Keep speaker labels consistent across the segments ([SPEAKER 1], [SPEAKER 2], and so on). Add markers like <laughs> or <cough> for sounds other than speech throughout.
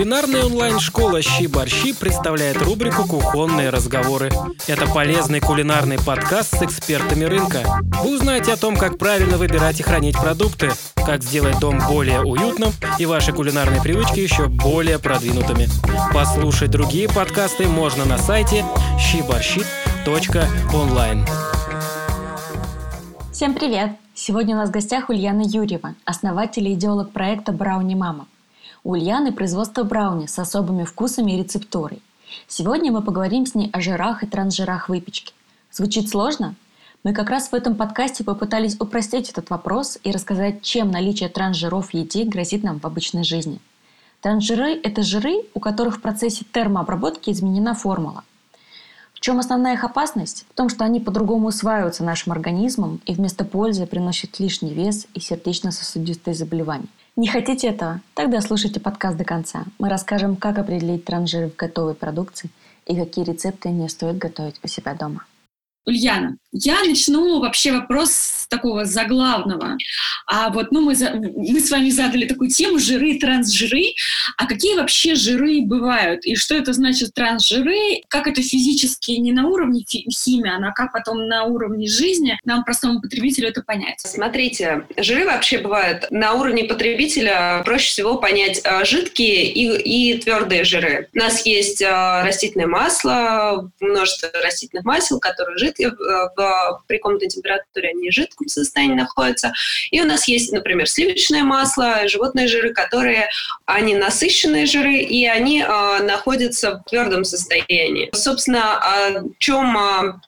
[SPEAKER 1] Кулинарная онлайн-школа «Щи-борщи» представляет рубрику «Кухонные разговоры». Это полезный кулинарный подкаст с экспертами рынка. Вы узнаете о том, как правильно выбирать и хранить продукты, как сделать дом более уютным и ваши кулинарные привычки еще более продвинутыми. Послушать другие подкасты можно на сайте щиборщи.онлайн.
[SPEAKER 2] Всем привет! Сегодня у нас в гостях Ульяна Юрьева, основатель и идеолог проекта «Брауни Мама». Ульяны производство брауни с особыми вкусами и рецептурой. Сегодня мы поговорим с ней о жирах и трансжирах выпечки. Звучит сложно? Мы как раз в этом подкасте попытались упростить этот вопрос и рассказать, чем наличие трансжиров в еде грозит нам в обычной жизни. Трансжиры – это жиры, у которых в процессе термообработки изменена формула. В чем основная их опасность? В том, что они по-другому усваиваются нашим организмом и вместо пользы приносят лишний вес и сердечно-сосудистые заболевания. Не хотите этого? Тогда слушайте подкаст до конца. Мы расскажем, как определить транжиры в готовой продукции и какие рецепты не стоит готовить у себя дома.
[SPEAKER 3] Ульяна, я начну вообще вопрос с такого заглавного. А вот, ну, мы, за, мы с вами задали такую тему жиры, трансжиры. А какие вообще жиры бывают? И что это значит трансжиры? Как это физически не на уровне химии, а как потом на уровне жизни нам, простому потребителю, это понять?
[SPEAKER 4] Смотрите, жиры вообще бывают на уровне потребителя проще всего понять а, жидкие и, и твердые жиры. У нас есть а, растительное масло, множество растительных масел, которые жидкие, жидкие, в, при комнатной температуре они в жидком состоянии находятся. И у нас есть, например, сливочное масло, животные жиры, которые, они насыщенные жиры, и они э, находятся в твердом состоянии. Собственно, о чем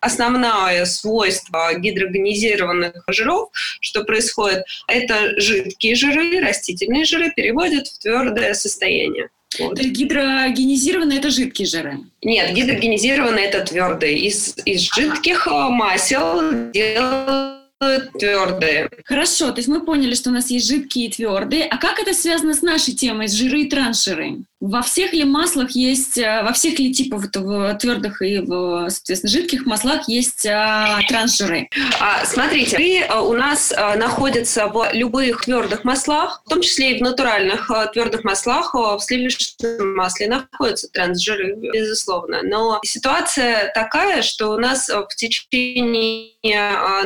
[SPEAKER 4] основное свойство гидрогенизированных жиров, что происходит, это жидкие жиры, растительные жиры переводят в твердое состояние.
[SPEAKER 3] Вот. Гидрогенизированные это жидкие жиры?
[SPEAKER 4] Нет, гидрогенизированные это твердые. Из, из жидких ага. масел делают твердые.
[SPEAKER 3] Хорошо, то есть мы поняли, что у нас есть жидкие и твердые. А как это связано с нашей темой, с жиры и трансжиры? Во всех ли маслах есть, э, во всех ли типах в твердых и в, соответственно, жидких маслах есть а, трансжиры?
[SPEAKER 4] А, смотрите, жиры а, у нас а, находятся в любых твердых маслах, в том числе и в натуральных а, твердых маслах, в сливочном масле находятся трансжиры, безусловно. Но ситуация такая, что у нас в течение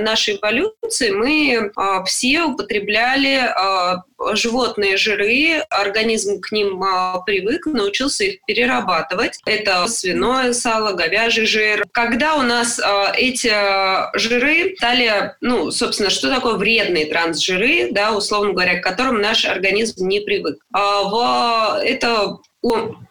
[SPEAKER 4] нашей эволюции мы все употребляли животные жиры, организм к ним привык, привык, научился их перерабатывать. Это свиное сало, говяжий жир. Когда у нас э, эти жиры стали, ну, собственно, что такое вредные трансжиры, да, условно говоря, к которым наш организм не привык. А это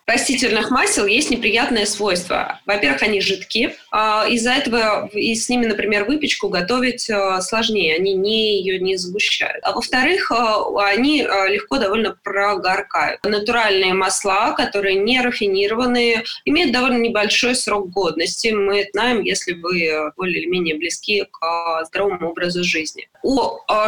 [SPEAKER 4] растительных масел есть неприятное свойство. Во-первых, они жидкие. А, из-за этого и с ними, например, выпечку готовить а, сложнее. Они не, ее не сгущают. А во-вторых, а, они легко довольно прогоркают. Натуральные масла, которые не рафинированные, имеют довольно небольшой срок годности. Мы знаем, если вы более или менее близки к здоровому образу жизни. У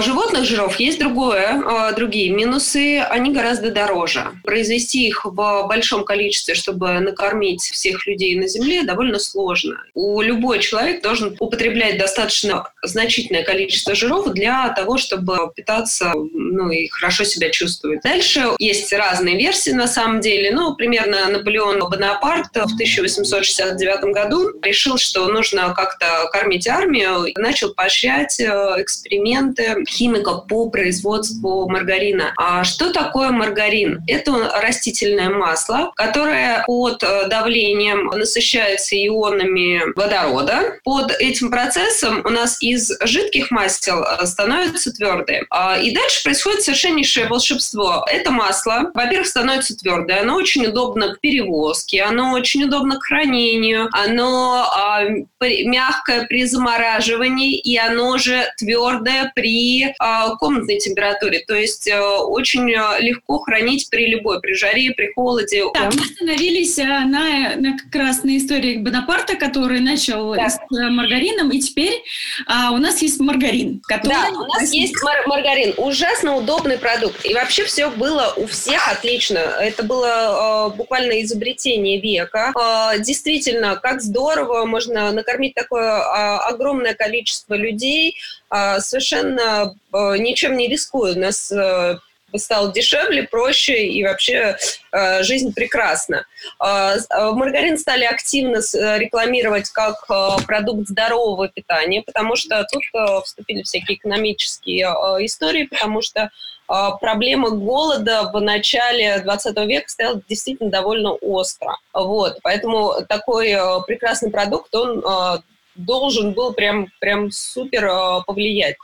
[SPEAKER 4] животных жиров есть другое, другие минусы. Они гораздо дороже. Произвести их в большом количестве, чтобы накормить всех людей на Земле, довольно сложно. У любой человек должен употреблять достаточно значительное количество жиров для того, чтобы питаться ну, и хорошо себя чувствовать. Дальше есть разные версии на самом деле. Ну, примерно Наполеон Бонапарт в 1869 году решил, что нужно как-то кормить армию, и начал поощрять э, эксперименты химиков по производству маргарина. А что такое маргарин? Это растительное масло, которая под э, давлением насыщается ионами водорода. Под этим процессом у нас из жидких масел э, становятся твердые. А, и дальше происходит совершеннейшее волшебство. Это масло, во-первых, становится твердое, оно очень удобно к перевозке, оно очень удобно к хранению, оно а, мягкое при замораживании, и оно же твердое при а, комнатной температуре. То есть а, очень легко хранить при любой, при жаре, при холоде.
[SPEAKER 3] Так, мы остановились а, на, на как раз на истории Бонапарта, который начал да. с э, маргарином, и теперь а, у нас есть маргарин.
[SPEAKER 4] Который... Да, у нас есть мар- маргарин. Ужасно удобный продукт. И вообще все было у всех отлично. Это было э, буквально изобретение века. Э, действительно, как здорово можно накормить такое э, огромное количество людей, э, совершенно э, ничем не рискуя. У нас э, стало дешевле, проще и вообще э, жизнь прекрасна. Э, э маргарин стали активно э, рекламировать как э, продукт здорового питания, потому что тут э, вступили всякие экономические э, истории, потому что э, проблема голода в начале 20 века стояла действительно довольно остро. Вот, поэтому такой э, прекрасный продукт, он э, должен был прям, прям супер э, повлиять.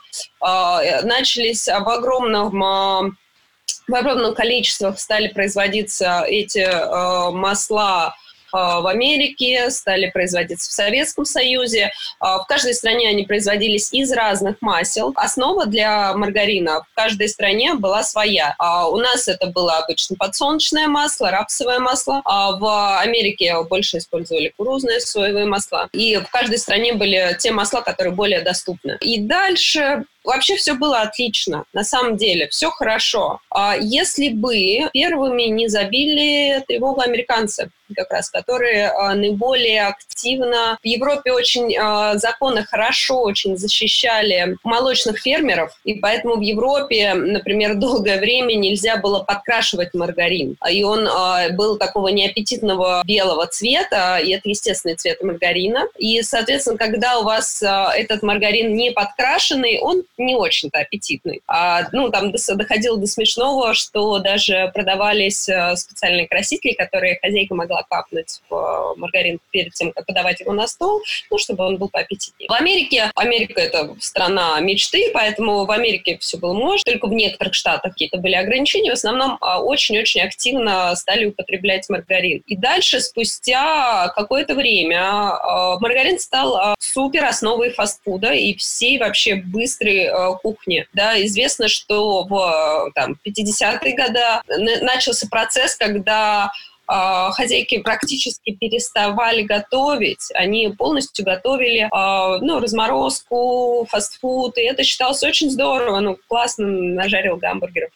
[SPEAKER 4] Э, начались в огромном э, в огромном количестве стали производиться эти э, масла а, в Америке, стали производиться в Советском Союзе. А, в каждой стране они производились из разных масел. Основа для маргарина в каждой стране была своя. А у нас это было обычно подсолнечное масло, рапсовое масло. В Америке больше использовали кукурузные соевые масла. И в каждой стране были те масла, которые более доступны. И дальше Вообще все было отлично, на самом деле, все хорошо. А если бы первыми не забили тревогу американцы, как раз, которые а, наиболее активно в Европе очень а, законы хорошо очень защищали молочных фермеров, и поэтому в Европе, например, <laughs> долгое время нельзя было подкрашивать маргарин, и он а, был такого неаппетитного белого цвета, и это естественный цвет маргарина, и, соответственно, когда у вас а, этот маргарин не подкрашенный, он не очень-то аппетитный. А, ну, там доходило до смешного, что даже продавались э, специальные красители, которые хозяйка могла капнуть в э, маргарин перед тем, как подавать его на стол, ну, чтобы он был поаппетитнее. В Америке, Америка — это страна мечты, поэтому в Америке все было можно, только в некоторых штатах какие-то были ограничения, в основном а, очень-очень активно стали употреблять маргарин. И дальше, спустя какое-то время, а, маргарин стал а, супер основой фастфуда и всей вообще быстрой Э, кухни. Да, известно, что в там, 50-е годы начался процесс, когда хозяйки практически переставали готовить. Они полностью готовили а, ну, разморозку, фастфуд, и это считалось очень здорово. Ну, классно нажарил гамбургеров,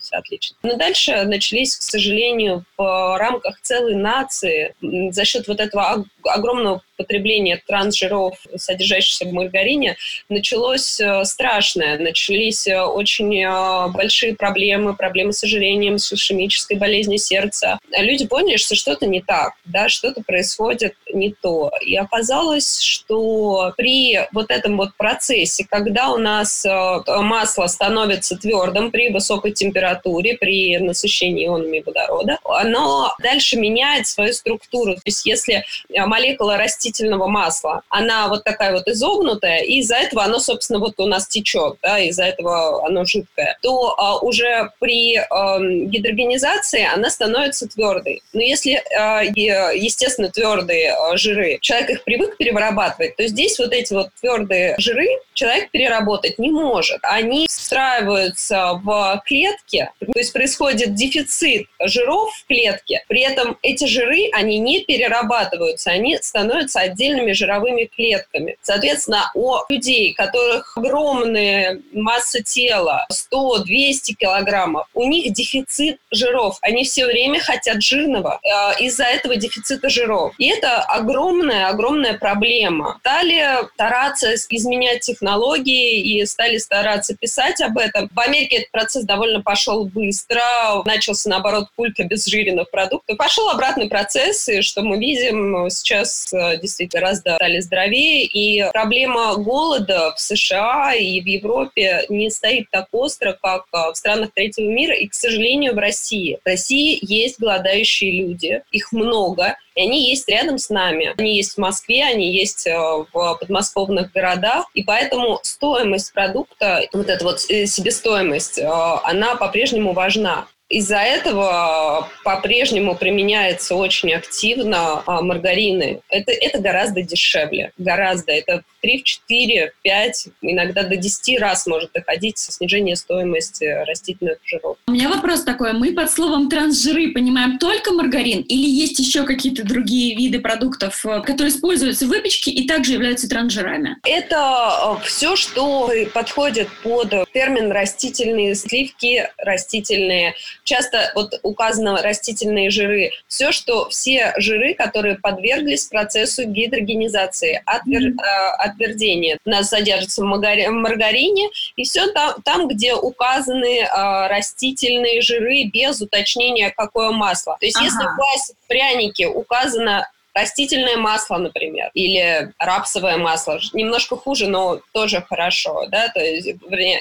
[SPEAKER 4] все отлично. Но дальше начались, к сожалению, в рамках целой нации за счет вот этого огромного потребления трансжиров, содержащихся в маргарине, началось э, страшное. Начались э, очень э, большие проблемы, проблемы с ожирением, с ишемической болезнью сердца. Люди поняли, что что-то не так, да, что-то происходит не то. И оказалось, что при вот этом вот процессе, когда у нас масло становится твердым при высокой температуре, при насыщении ионами водорода, оно дальше меняет свою структуру. То есть если молекула растительного масла, она вот такая вот изогнутая, и из-за этого оно, собственно, вот у нас течет, да, из-за этого оно жидкое, то а, уже при а, гидрогенизации она становится твердой. Но если, а, естественно, твердые а, жиры, человек их привык перерабатывать, то здесь вот эти вот твердые жиры человек переработать не может. Они встраиваются в клетки, то есть происходит дефицит жиров в клетке, при этом эти жиры, они не перерабатываются, они становятся отдельными жировыми клетками. Соответственно, у людей, которых огромная масса тела, 100-200 килограммов, у них дефицит жиров. Они все время хотят жирного э, из-за этого дефицита жиров. И это огромная, огромная проблема. Стали стараться изменять технологии и стали стараться писать об этом. В Америке этот процесс довольно пошел быстро. Начался, наоборот, культ обезжиренных продуктов. Пошел обратный процесс, и что мы видим сейчас э, действительно гораздо стали здоровее, и проблема голода в США и в Европе не стоит так остро, как э, в странах третьего мира, и, к сожалению, в России. В России есть голодающие люди, их много, и они есть рядом с нами. Они есть в Москве, они есть э, в подмосковных городах, и поэтому стоимость продукта, вот эта вот себестоимость, она по-прежнему важна. Из-за этого по-прежнему применяется очень активно а, маргарины. Это, это гораздо дешевле, гораздо. Это 3, 4, 5, иногда до 10 раз может доходить снижение стоимости растительных жиров.
[SPEAKER 3] У меня вопрос такой. Мы под словом трансжиры понимаем только маргарин или есть еще какие-то другие виды продуктов, э, которые используются в выпечке и также являются трансжирами?
[SPEAKER 4] Это э, все, что подходит под термин растительные сливки, растительные часто вот указаны растительные жиры. Все, что все жиры, которые подверглись процессу гидрогенизации, отвер, mm-hmm. э, отвердения. У нас содержится в маргарине, и все там, там где указаны э, растительные жиры без уточнения, какое масло. То есть ага. если в прянике указано растительное масло, например, или рапсовое масло, немножко хуже, но тоже хорошо, да, то есть,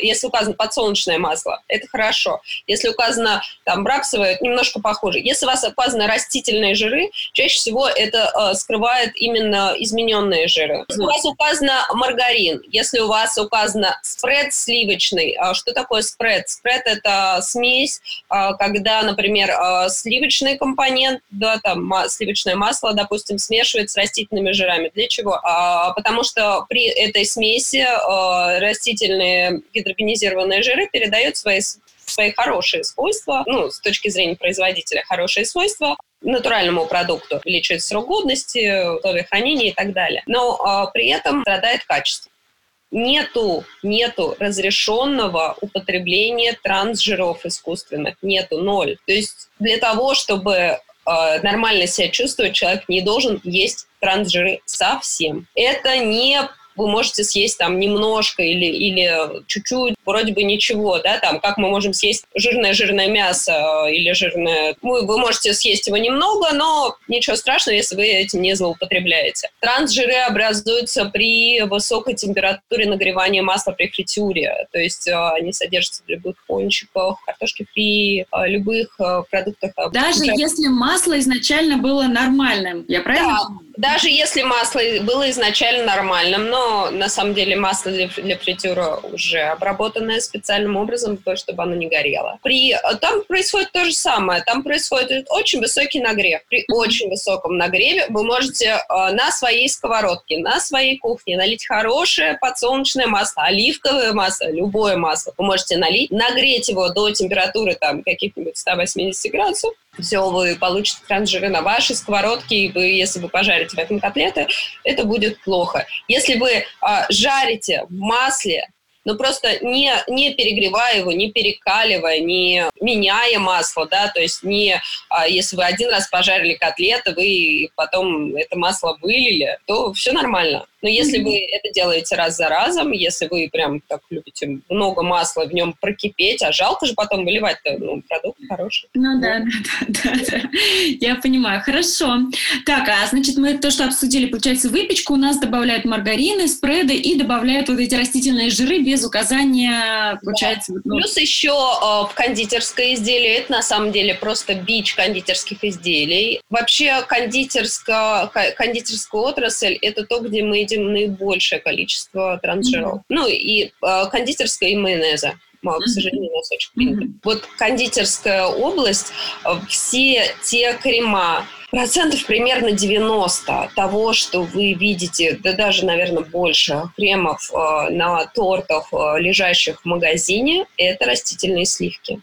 [SPEAKER 4] если указано подсолнечное масло, это хорошо. Если указано там рапсовое, немножко похуже. Если у вас указаны растительные жиры, чаще всего это э, скрывает именно измененные жиры. Если у вас указано маргарин, если у вас указано спред сливочный, э, что такое спред? Спред это смесь, э, когда, например, э, сливочный компонент, да, там сливочное масло, допустим, допустим, смешивать с растительными жирами. Для чего? А, потому что при этой смеси а, растительные гидрогенизированные жиры передают свои свои хорошие свойства, ну, с точки зрения производителя, хорошие свойства натуральному продукту, увеличивает срок годности, условия хранения и так далее. Но а, при этом страдает качество. Нету, нету разрешенного употребления трансжиров искусственных. Нету, ноль. То есть для того, чтобы э, нормально себя чувствовать, человек не должен есть трансжиры совсем. Это не вы можете съесть там немножко или, или чуть-чуть, вроде бы ничего, да, там, как мы можем съесть жирное-жирное мясо или жирное... Вы, вы можете съесть его немного, но ничего страшного, если вы этим не злоупотребляете. Трансжиры образуются при высокой температуре нагревания масла при фритюре, то есть э, они содержатся в любых пончиках, картошке фри, э, любых э, продуктах.
[SPEAKER 3] Даже если масло изначально было нормальным, я правильно?
[SPEAKER 4] Да, даже если масло было изначально нормальным, но на самом деле масло для, для фритюра уже обработанное специальным образом, чтобы оно не горело. При, там происходит то же самое. Там происходит очень высокий нагрев. При очень высоком нагреве вы можете э, на своей сковородке, на своей кухне налить хорошее подсолнечное масло, оливковое масло, любое масло. Вы можете налить, нагреть его до температуры там каких-нибудь 180 градусов, все, вы получите трансжиры на вашей сковородке, и вы, если вы пожарите в этом котлеты, это будет плохо. Если вы а, жарите в масле но просто не, не перегревая его, не перекаливая, не меняя масло, да, то есть не, а, если вы один раз пожарили котлеты, вы потом это масло вылили, то все нормально. Но если mm-hmm. вы это делаете раз за разом, если вы прям так любите много масла в нем прокипеть, а жалко же потом выливать ну, продукт хороший.
[SPEAKER 3] Ну да, да, да, да, да. Я понимаю. Хорошо. Так, а значит, мы то, что обсудили, получается, выпечку у нас добавляют маргарины, спреды и добавляют вот эти растительные жиры без указания, получается. Да.
[SPEAKER 4] Ну... Плюс еще э, в кондитерское изделие, это на самом деле просто бич кондитерских изделий. Вообще кондитерская, кондитерская отрасль – это то, где мы видим наибольшее количество трансжиров. Mm-hmm. Ну и э, кондитерская и майонеза мало, к сожалению, у нас очень принято. Mm-hmm. Вот кондитерская область, э, все те крема, процентов примерно 90 того, что вы видите, да даже, наверное, больше кремов э, на тортах, э, лежащих в магазине, это растительные сливки.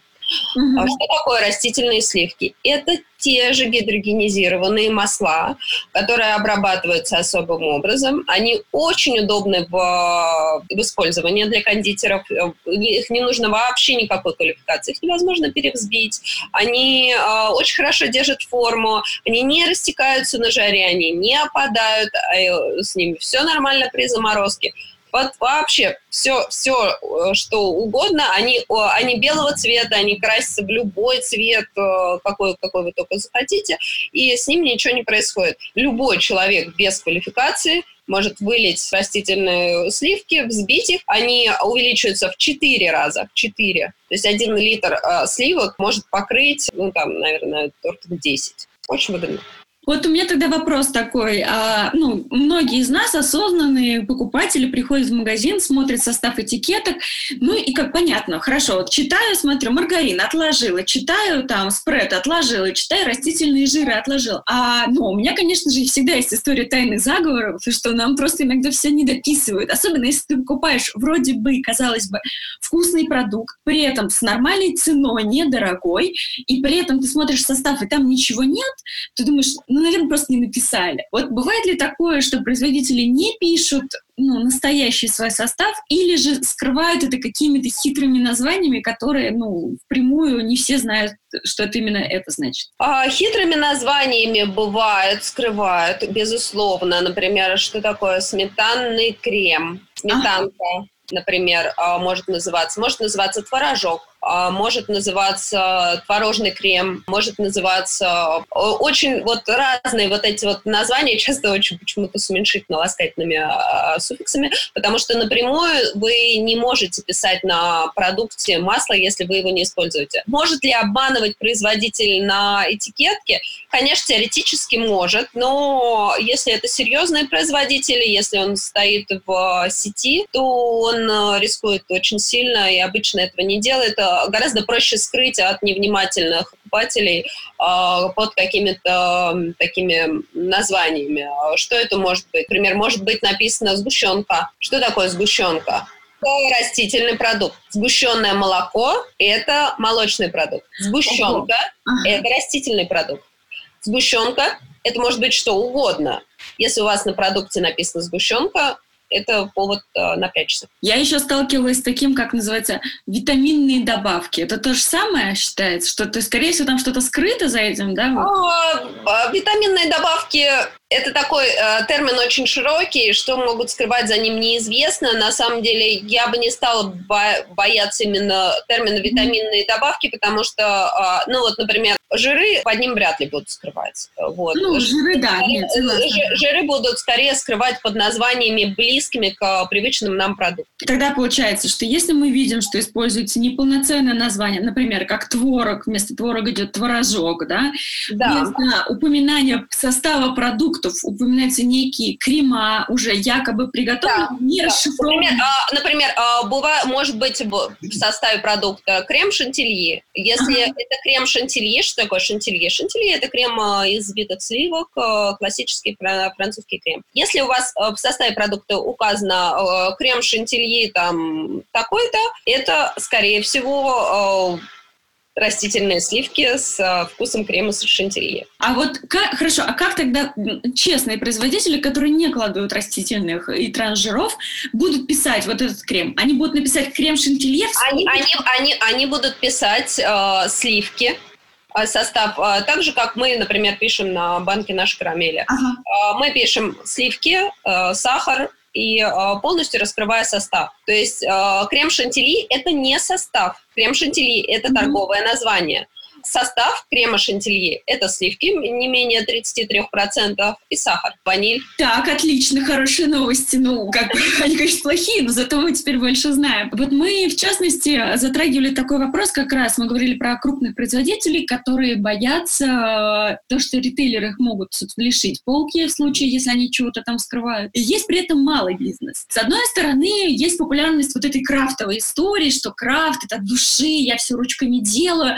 [SPEAKER 4] А что такое растительные сливки? Это те же гидрогенизированные масла, которые обрабатываются особым образом. Они очень удобны в, в использовании для кондитеров. Их не нужно вообще никакой квалификации. Их невозможно перевзбить. Они э, очень хорошо держат форму. Они не растекаются на жаре, они не опадают. А с ними все нормально при заморозке. Вот вообще все, все, э, что угодно, они, они белого цвета, они красятся в любой цвет, э, какой, какой вы только захотите, и с ним ничего не происходит. Любой человек без квалификации может вылить растительные сливки, взбить их, они увеличиваются в 4 раза, в 4. То есть один литр э, сливок может покрыть, ну там, наверное, тортов 10. Очень выгодно.
[SPEAKER 3] Вот у меня тогда вопрос такой. А, ну, многие из нас осознанные покупатели приходят в магазин, смотрят состав этикеток, ну и как понятно, хорошо, вот читаю, смотрю, маргарин отложила, читаю там спред отложила, читаю растительные жиры отложила. А, ну, у меня, конечно же, всегда есть история тайных заговоров, что нам просто иногда все не дописывают. Особенно если ты покупаешь вроде бы, казалось бы, вкусный продукт, при этом с нормальной ценой, недорогой, и при этом ты смотришь состав, и там ничего нет, ты думаешь, ну, наверное, просто не написали. Вот бывает ли такое, что производители не пишут ну, настоящий свой состав, или же скрывают это какими-то хитрыми названиями, которые, ну, впрямую не все знают, что это именно это значит?
[SPEAKER 4] А, хитрыми названиями бывает, скрывают, безусловно. Например, что такое сметанный крем, сметанка. Ага например, а, может называться, может называться творожок, может называться творожный крем, может называться очень вот разные вот эти вот названия, <laughs> часто очень почему-то с уменьшительно-ласкательными а, суффиксами, потому что напрямую вы не можете писать на продукте масло, если вы его не используете. Может ли обманывать производитель на этикетке? Конечно, теоретически может, но если это серьезные производители, если он стоит в сети, то он э, рискует очень сильно и обычно этого не делает гораздо проще скрыть от невнимательных покупателей э, под какими-то такими названиями. Что это может быть? Например, может быть написано сгущенка. Что такое сгущенка? Это растительный продукт. Сгущенное молоко – это молочный продукт. Сгущенка – это растительный продукт. Сгущенка – это может быть что угодно. Если у вас на продукте написано сгущенка, это повод э, напрячься.
[SPEAKER 3] Я еще сталкивалась с таким, как называется, витаминные добавки. Это то же самое считается, что, то, скорее всего, там что-то скрыто за этим, да?
[SPEAKER 4] А, а, витаминные добавки это такой э, термин очень широкий, что могут скрывать за ним неизвестно. На самом деле я бы не стала бо- бояться именно термина витаминные добавки, потому что, э, ну вот, например, жиры под ним вряд ли будут скрывать. Вот.
[SPEAKER 3] Ну, жиры, да. Нет,
[SPEAKER 4] жиры будут скорее скрывать под названиями близкими к привычным нам продуктам.
[SPEAKER 3] Тогда получается, что если мы видим, что используется неполноценное название, например, как творог, вместо творога идет творожок, да,
[SPEAKER 4] да.
[SPEAKER 3] вместо упоминания состава продукта продуктов упоминаются некие крема, уже якобы приготовленные, да, не да. расшифрованные.
[SPEAKER 4] Например, а, например а, бывает, может быть в составе продукта крем шантильи. Если ага. это крем шантильи, что такое шантильи? Шантильи – это крем а, из взбитых сливок, а, классический французский крем. Если у вас в составе продукта указано крем шантильи там такой-то, это, скорее всего, растительные сливки с а, вкусом крема с шантильи.
[SPEAKER 3] А вот как, хорошо, а как тогда честные производители, которые не кладут растительных и трансжиров, будут писать вот этот крем? Они будут написать крем шантилье?
[SPEAKER 4] Они, они, они, они будут писать э, сливки, состав, так же, как мы, например, пишем на банке нашей карамели. Ага. Мы пишем сливки, сахар, и э, полностью раскрывая состав. То есть э, крем шантили – это не состав. Крем шантили – это торговое название. Состав крема шантильи – это сливки, не менее 33%, и сахар, ваниль.
[SPEAKER 3] Так, отлично, хорошие новости. Ну, как <laughs> они, конечно, плохие, но зато мы теперь больше знаем. Вот мы, в частности, затрагивали такой вопрос как раз. Мы говорили про крупных производителей, которые боятся то, что ритейлеры их могут лишить полки в случае, если они чего-то там скрывают. И есть при этом малый бизнес. С одной стороны, есть популярность вот этой крафтовой истории, что крафт — это от души, я все ручками делаю.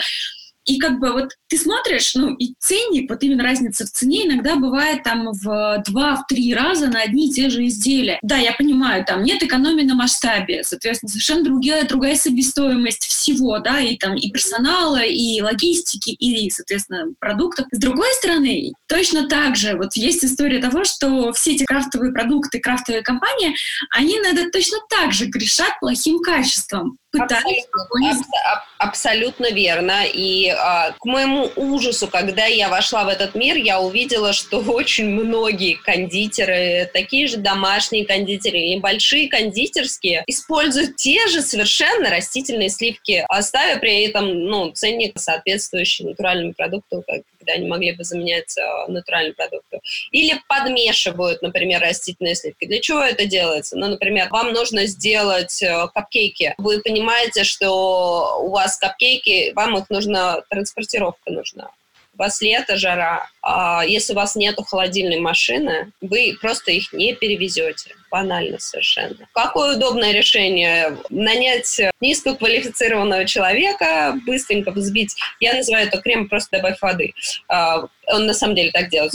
[SPEAKER 3] И как бы вот ты смотришь, ну, и ценник, вот именно разница в цене иногда бывает там в два, в три раза на одни и те же изделия. Да, я понимаю, там нет экономии на масштабе, соответственно, совершенно другая, другая себестоимость всего, да, и там и персонала, и логистики, и, соответственно, продуктов. С другой стороны, точно так же, вот есть история того, что все эти крафтовые продукты, крафтовые компании, они надо точно так же грешат плохим качеством
[SPEAKER 4] пытались абсолютно, аб, абсолютно верно. И а, к моему ужасу, когда я вошла в этот мир, я увидела, что <laughs> очень многие кондитеры, такие же домашние кондитеры и большие кондитерские, используют те же совершенно растительные сливки, оставив при этом ну, ценник соответствующий натуральному продукту, как когда они могли бы заменять э, натуральные продукты. Или подмешивают, например, растительные сливки. Для чего это делается? Ну, например, вам нужно сделать э, капкейки. Вы понимаете, что у вас капкейки, вам их нужно, транспортировка нужна у вас лето, жара, а если у вас нет холодильной машины, вы просто их не перевезете. Банально совершенно. Какое удобное решение? Нанять низкоквалифицированного человека, быстренько взбить. Я называю это крем, просто добавь воды. А, он на самом деле так делает.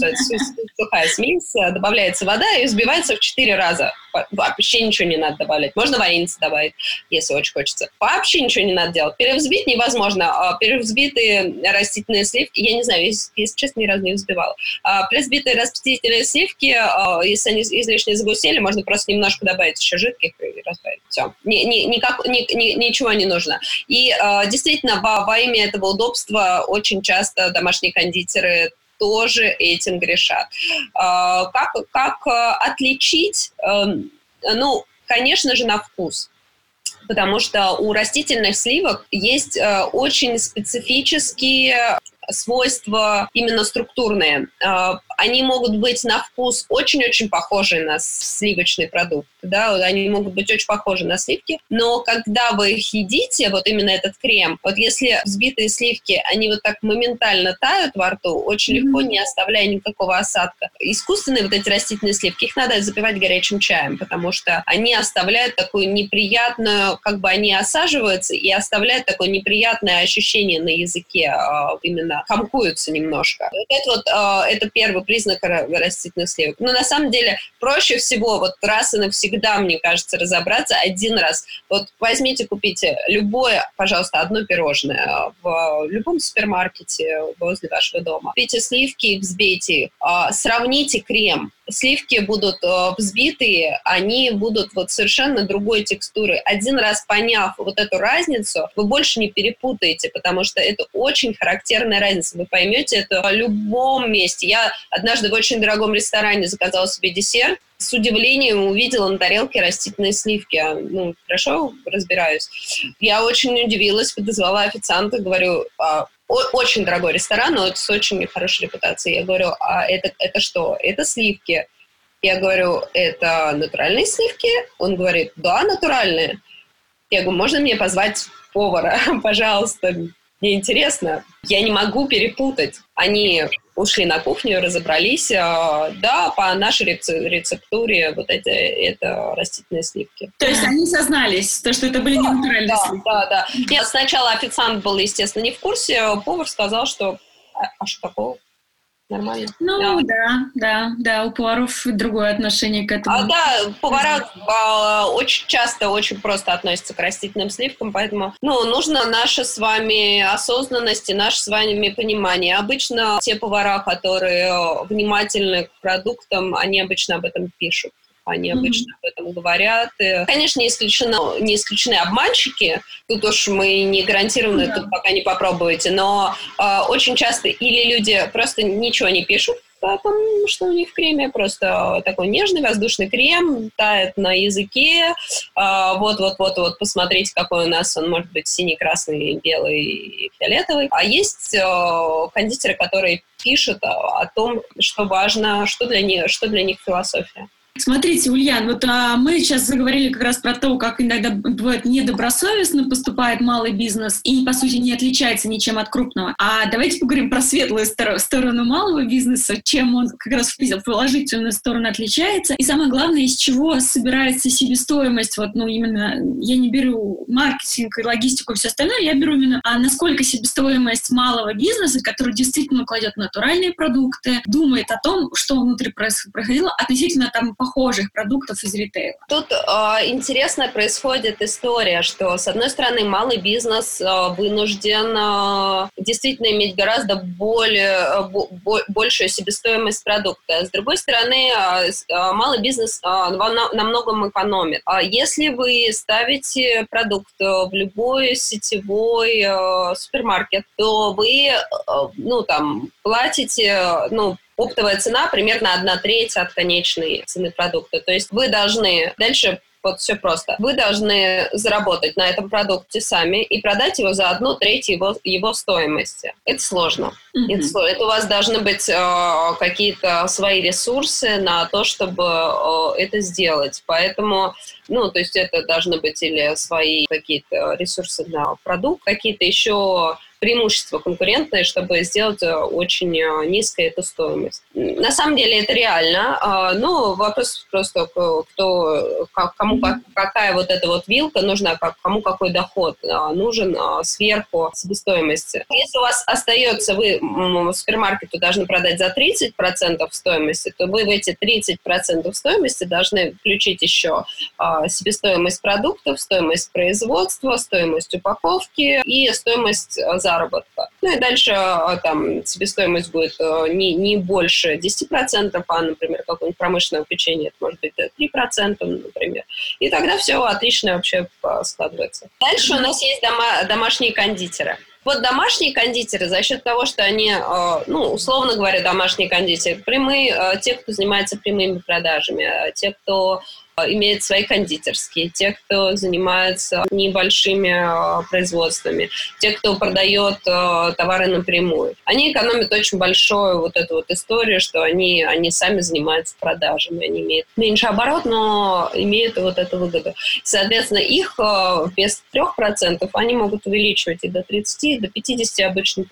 [SPEAKER 4] Сухая смесь, добавляется вода и взбивается в 4 раза. Вообще ничего не надо добавлять. Можно вареницы добавить, если очень хочется. Вообще ничего не надо делать. Перевзбить невозможно. А перевзбитые растительные сливки, я не знаю, если, если честно, ни разу не взбивала. А перевзбитые растительные сливки, если они излишне загустели, можно просто немножко добавить еще жидких и разбавить. Все. Ни, ни, никак, ни, ни, ничего не нужно. И действительно, во, во имя этого удобства очень часто домашние кондитеры тоже этим грешат. А, как, как э, отличить? Эм, ну, конечно же, на вкус потому что у растительных сливок есть э, очень специфические свойства именно структурные. А, они могут быть на вкус очень-очень похожи на сливочный продукт, да, они могут быть очень похожи на сливки, но когда вы их едите, вот именно этот крем, вот если взбитые сливки, они вот так моментально тают во рту, очень mm-hmm. легко, не оставляя никакого осадка. Искусственные вот эти растительные сливки, их надо запивать горячим чаем, потому что они оставляют такую неприятную, как бы они осаживаются и оставляют такое неприятное ощущение на языке, а, комкуются немножко. Вот это вот, а, это первый признак растительных сливок. Но на самом деле проще всего вот раз и навсегда, мне кажется, разобраться один раз. Вот возьмите, купите любое, пожалуйста, одно пирожное в любом супермаркете возле вашего дома. Купите сливки, взбейте а, сравните крем сливки будут э, взбитые, они будут вот совершенно другой текстуры. Один раз поняв вот эту разницу, вы больше не перепутаете, потому что это очень характерная разница. Вы поймете это в любом месте. Я однажды в очень дорогом ресторане заказала себе десерт, с удивлением увидела на тарелке растительные сливки. Ну, хорошо разбираюсь. Я очень удивилась, подозвала официанта, говорю, а, очень дорогой ресторан, но с очень хорошей репутацией. Я говорю, а это, это что? Это сливки. Я говорю, это натуральные сливки? Он говорит, да, натуральные. Я говорю, можно мне позвать повара, <laughs> пожалуйста? Мне интересно. Я не могу перепутать. Они ушли на кухню, разобрались. А, да, по нашей рецептуре вот эти это растительные сливки.
[SPEAKER 3] То есть они сознались, то, что это были не натуральные
[SPEAKER 4] да,
[SPEAKER 3] сливки?
[SPEAKER 4] Да, да. Нет, сначала официант был, естественно, не в курсе. Повар сказал, что а, а что такого? Нормально.
[SPEAKER 3] Ну да. да, да, да, у поваров другое отношение к этому.
[SPEAKER 4] А, да, повара а, очень часто очень просто относятся к растительным сливкам, поэтому, ну, нужно наша с вами осознанность и наше с вами понимание. Обычно те повара, которые э, внимательны к продуктам, они обычно об этом пишут они обычно mm-hmm. об этом говорят. И, конечно, не исключено, не исключены обманщики, тут уж мы не гарантированы, mm-hmm. тут пока не попробуете, но э, очень часто или люди просто ничего не пишут, потому что у них в креме просто такой нежный воздушный крем, тает на языке. Вот-вот-вот-вот, а, посмотрите, какой у нас он может быть синий, красный, белый, фиолетовый. А есть э, кондитеры, которые пишут о, о том, что важно, что для них, что для них философия.
[SPEAKER 3] Смотрите, Ульян, вот а, мы сейчас заговорили как раз про то, как иногда бывает недобросовестно поступает малый бизнес и, по сути, не отличается ничем от крупного. А давайте поговорим про светлую сторону малого бизнеса, чем он как раз в положительную сторону отличается. И самое главное, из чего собирается себестоимость. Вот, ну, именно я не беру маркетинг и логистику и все остальное, я беру именно, а насколько себестоимость малого бизнеса, который действительно кладет натуральные продукты, думает о том, что внутри происходило относительно там похожих продуктов из ритейла.
[SPEAKER 4] Тут э, интересная происходит история, что, с одной стороны, малый бизнес э, вынужден э, действительно иметь гораздо более, бо, большую себестоимость продукта. С другой стороны, э, э, малый бизнес э, на, многом экономит. А если вы ставите продукт в любой сетевой э, супермаркет, то вы, э, ну, там, платите, ну, оптовая цена примерно одна треть от конечной цены продукта. То есть вы должны дальше вот все просто. Вы должны заработать на этом продукте сами и продать его за одну треть его, его стоимости. Это сложно. Mm-hmm. Это, это у вас должны быть э, какие-то свои ресурсы на то, чтобы э, это сделать. Поэтому, ну, то есть это должны быть или свои какие-то ресурсы на продукт, какие-то еще преимущество конкурентное, чтобы сделать э, очень э, низкую эту стоимость. На самом деле это реально, но вопрос просто, кто, кому какая вот эта вот вилка нужна, кому какой доход а, нужен а, сверху себестоимости. Если у вас остается, вы супермаркету должны продать за 30% стоимости, то вы в эти 30% стоимости должны включить еще себестоимость продуктов, стоимость производства, стоимость упаковки и стоимость заработка. Ну и дальше там себестоимость будет э, не, не больше 10%, а, например, какое-нибудь промышленное печенье, это может быть 3%, например. И тогда все отлично вообще складывается. Дальше у нас есть дома, домашние кондитеры. Вот домашние кондитеры за счет того, что они, э, ну, условно говоря, домашние кондитеры, прямые, те, кто занимается прямыми продажами, те, кто имеют свои кондитерские, те, кто занимается небольшими э, производствами, те, кто продает э, товары напрямую. Они экономят очень большую вот эту вот историю, что они, они сами занимаются продажами, они имеют меньше оборот, но имеют вот эту выгоду. Соответственно, их э, вместо 3% они могут увеличивать и до 30, и до 50 обычно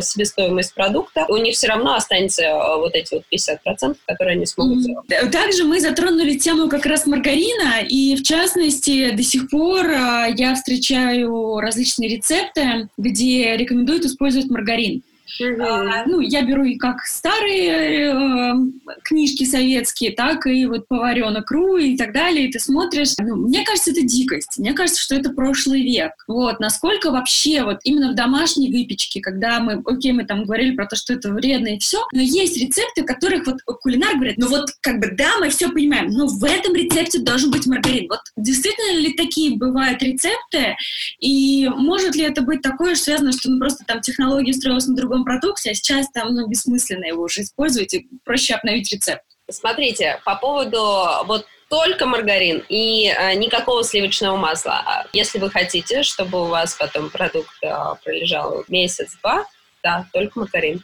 [SPEAKER 4] себестоимость продукта. У них все равно останется вот эти вот 50%, которые они смогут сделать.
[SPEAKER 3] Также мы затронули тему тему как раз маргарина, и в частности до сих пор а, я встречаю различные рецепты, где рекомендуют использовать маргарин. Uh-huh. ну, я беру и как старые э, книжки советские, так и вот поваренок РУ и так далее, и ты смотришь. Ну, мне кажется, это дикость. Мне кажется, что это прошлый век. Вот, насколько вообще вот именно в домашней выпечке, когда мы, окей, мы там говорили про то, что это вредно и все, но есть рецепты, которых вот кулинар говорит, ну вот как бы да, мы все понимаем, но в этом рецепте должен быть маргарин. Вот действительно ли такие бывают рецепты? И может ли это быть такое, связано, что ну, просто там технология строилась на другом продукте, а сейчас там ну, бессмысленно его уже использовать, и проще обновить рецепт.
[SPEAKER 4] Смотрите, по поводу вот только маргарин и э, никакого сливочного масла. А если вы хотите, чтобы у вас потом продукт э, пролежал месяц-два, да, только маргарин.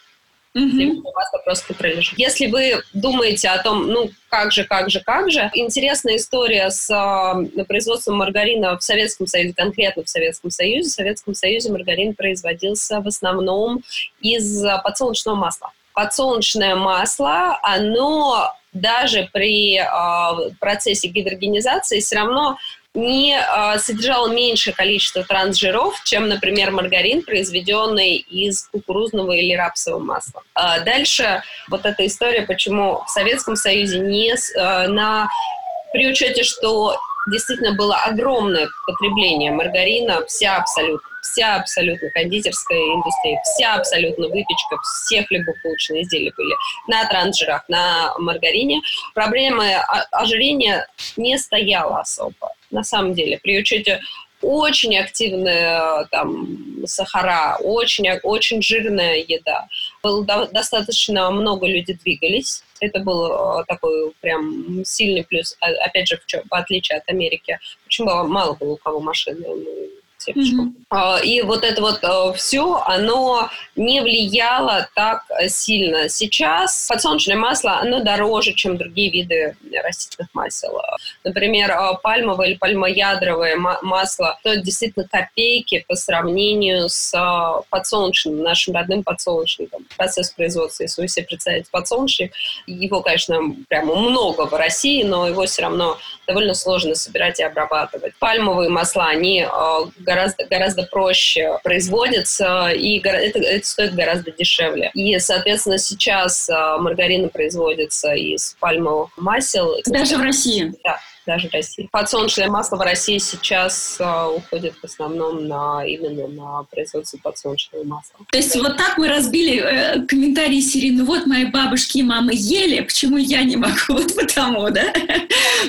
[SPEAKER 4] Mm-hmm. масло просто пролежит. Если вы думаете о том, ну, как же, как же, как же, интересная история с э, производством маргарина в Советском Союзе, конкретно в Советском Союзе. В Советском Союзе маргарин производился в основном из подсолнечного масла. Подсолнечное масло, оно даже при э, процессе гидрогенизации все равно не э, содержал меньшее количество трансжиров, чем, например, маргарин, произведенный из кукурузного или рапсового масла. Э, дальше вот эта история, почему в Советском Союзе не э, на при учете, что действительно было огромное потребление маргарина, вся абсолютно, вся абсолютно кондитерская индустрия, вся абсолютно выпечка, все хлебобулочные изделия были на трансжирах, на маргарине. Проблемы ожирения не стояла особо, на самом деле, при учете очень активная там сахара, очень, очень жирная еда. Было до, достаточно много людей двигались. Это был э, такой прям сильный плюс, а, опять же, в, в отличие от Америки. Очень мало было у кого машины Mm-hmm. И вот это вот э, все, оно не влияло так сильно. Сейчас подсолнечное масло, оно дороже, чем другие виды растительных масел. Например, э, пальмовое или пальмоядровое масло стоит действительно копейки по сравнению с э, подсолнечным, нашим родным подсолнечником. Процесс производства, если вы себе представите подсолнечник, его, конечно, прямо много в России, но его все равно довольно сложно собирать и обрабатывать. Пальмовые масла, они гораздо, гораздо проще производится, и это, это стоит гораздо дешевле. И, соответственно, сейчас а, маргарины производятся из пальмовых масел.
[SPEAKER 3] Даже в России?
[SPEAKER 4] Да даже России. Подсолнечное масло в России сейчас э, уходит в основном на именно на производство подсолнечного масла.
[SPEAKER 3] То есть вот так мы разбили э, комментарии серии, ну вот мои бабушки и мамы ели, почему я не могу? <laughs> Вот потому, да?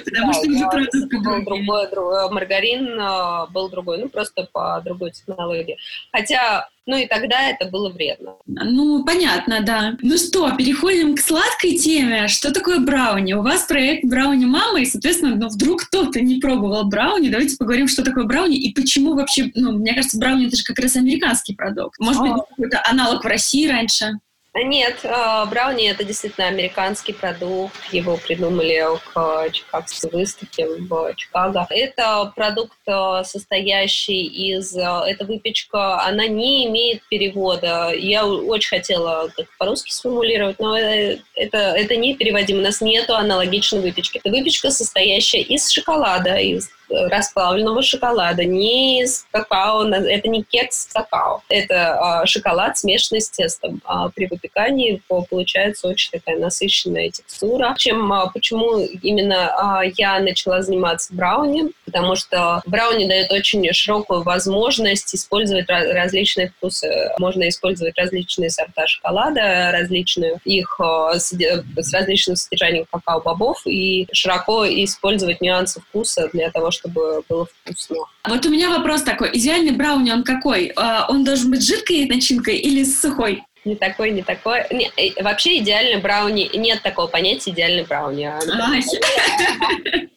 [SPEAKER 4] Потому что уже продукты другой, другой, маргарин э, был другой, ну просто по другой технологии. Хотя ну и тогда это было вредно.
[SPEAKER 3] Ну, понятно, да. Ну что, переходим к сладкой теме. Что такое брауни? У вас проект брауни мама, и, соответственно, ну, вдруг кто-то не пробовал брауни. Давайте поговорим, что такое брауни и почему вообще, ну, мне кажется, брауни это же как раз американский продукт. Может быть, какой-то аналог в России раньше?
[SPEAKER 4] Нет, э, брауни это действительно американский продукт. Его придумали к Чикагской выставке в Чикаго. Это продукт, э, состоящий из... Э, эта выпечка, она не имеет перевода. Я очень хотела по-русски сформулировать, но это, это не переводимо. У нас нету аналогичной выпечки. Это выпечка, состоящая из шоколада, из расплавленного шоколада, не из какао, это не кекс какао, это э, шоколад, смешанный с тестом. А при выпекании получается очень такая насыщенная текстура. Чем, а, почему именно а, я начала заниматься брауни? Потому что брауни дает очень широкую возможность использовать различные вкусы. Можно использовать различные сорта шоколада, различные их с различным содержанием какао-бобов и широко использовать нюансы вкуса для того, чтобы было вкусно.
[SPEAKER 3] Вот у меня вопрос такой. Идеальный брауни, он какой? Он должен быть жидкой начинкой или сухой?
[SPEAKER 4] не такой, не такой. Не, э, вообще идеальный брауни, нет такого понятия идеальный брауни. А, <laughs>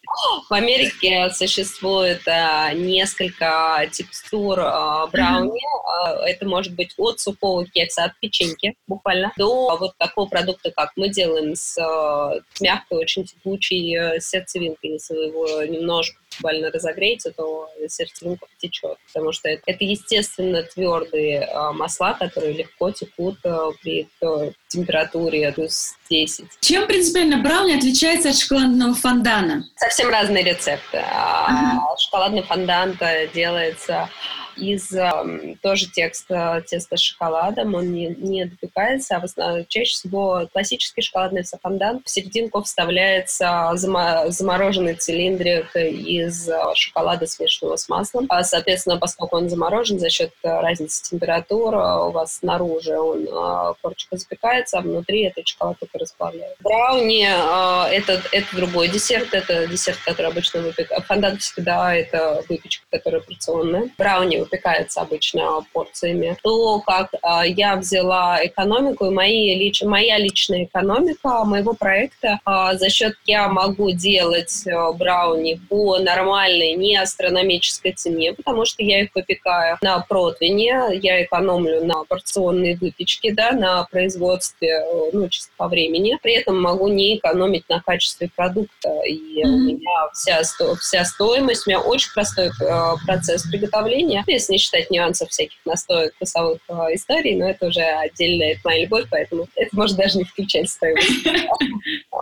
[SPEAKER 4] в Америке существует а, несколько текстур а, брауни. А, это может быть от сухого кекса, от печеньки буквально, до вот такого продукта, как мы делаем с, а, с мягкой, очень текучей э, сердцевинкой. Если вы его немножко буквально разогреете, то сердцевинка потечет, потому что это, это естественно твердые э, масла, которые легко текут э, при э, температуре плюс 10.
[SPEAKER 3] Чем принципиально брауни отличается от шоколадного фондана?
[SPEAKER 4] Совсем разные рецепты. Ага. Шоколадный фондан делается из э, тоже текста, теста с шоколадом, он не, не допекается, а в основном, чаще всего классический шоколадный фондан. В серединку вставляется замо, замороженный цилиндрик из э, шоколада, смешанного с маслом. А, соответственно, поскольку он заморожен за счет разницы температур, э, у вас снаружи он э, корочка запекается, а внутри этот шоколад только расплавляет. Брауни э, это, это другой десерт, это десерт, который обычно выпекают. Фондан всегда это выпечка, которая порционная. Брауни выпекается обычно порциями. То, как э, я взяла экономику, и мои, лич, моя личная экономика моего проекта, э, за счет я могу делать э, брауни по нормальной, не астрономической цене, потому что я их выпекаю на противне, я экономлю на порционной выпечке, да, на производстве, ну, чисто по времени. При этом могу не экономить на качестве продукта. И mm-hmm. у меня вся, вся стоимость, у меня очень простой э, процесс приготовления если не считать нюансов всяких настоек, вкусовых э, историй, но это уже отдельная, это моя любовь, поэтому это может даже не включать стоимость. <laughs>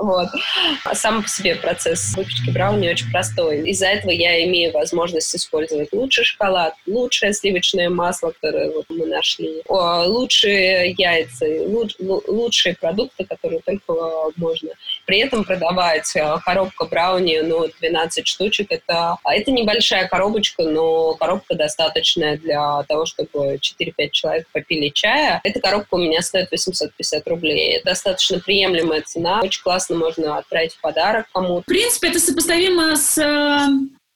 [SPEAKER 4] Вот. Сам по себе процесс выпечки брауни очень простой. Из-за этого я имею возможность использовать лучший шоколад, лучшее сливочное масло, которое вот мы нашли, лучшие яйца, лучшие продукты, которые только можно. При этом продавать э, коробка брауни, ну, 12 штучек, это, это небольшая коробочка, но коробка достаточная для того, чтобы 4-5 человек попили чая. Эта коробка у меня стоит 850 рублей. Достаточно приемлемая цена. Очень классно можно отправить в подарок кому-то.
[SPEAKER 3] В принципе, это сопоставимо с, э,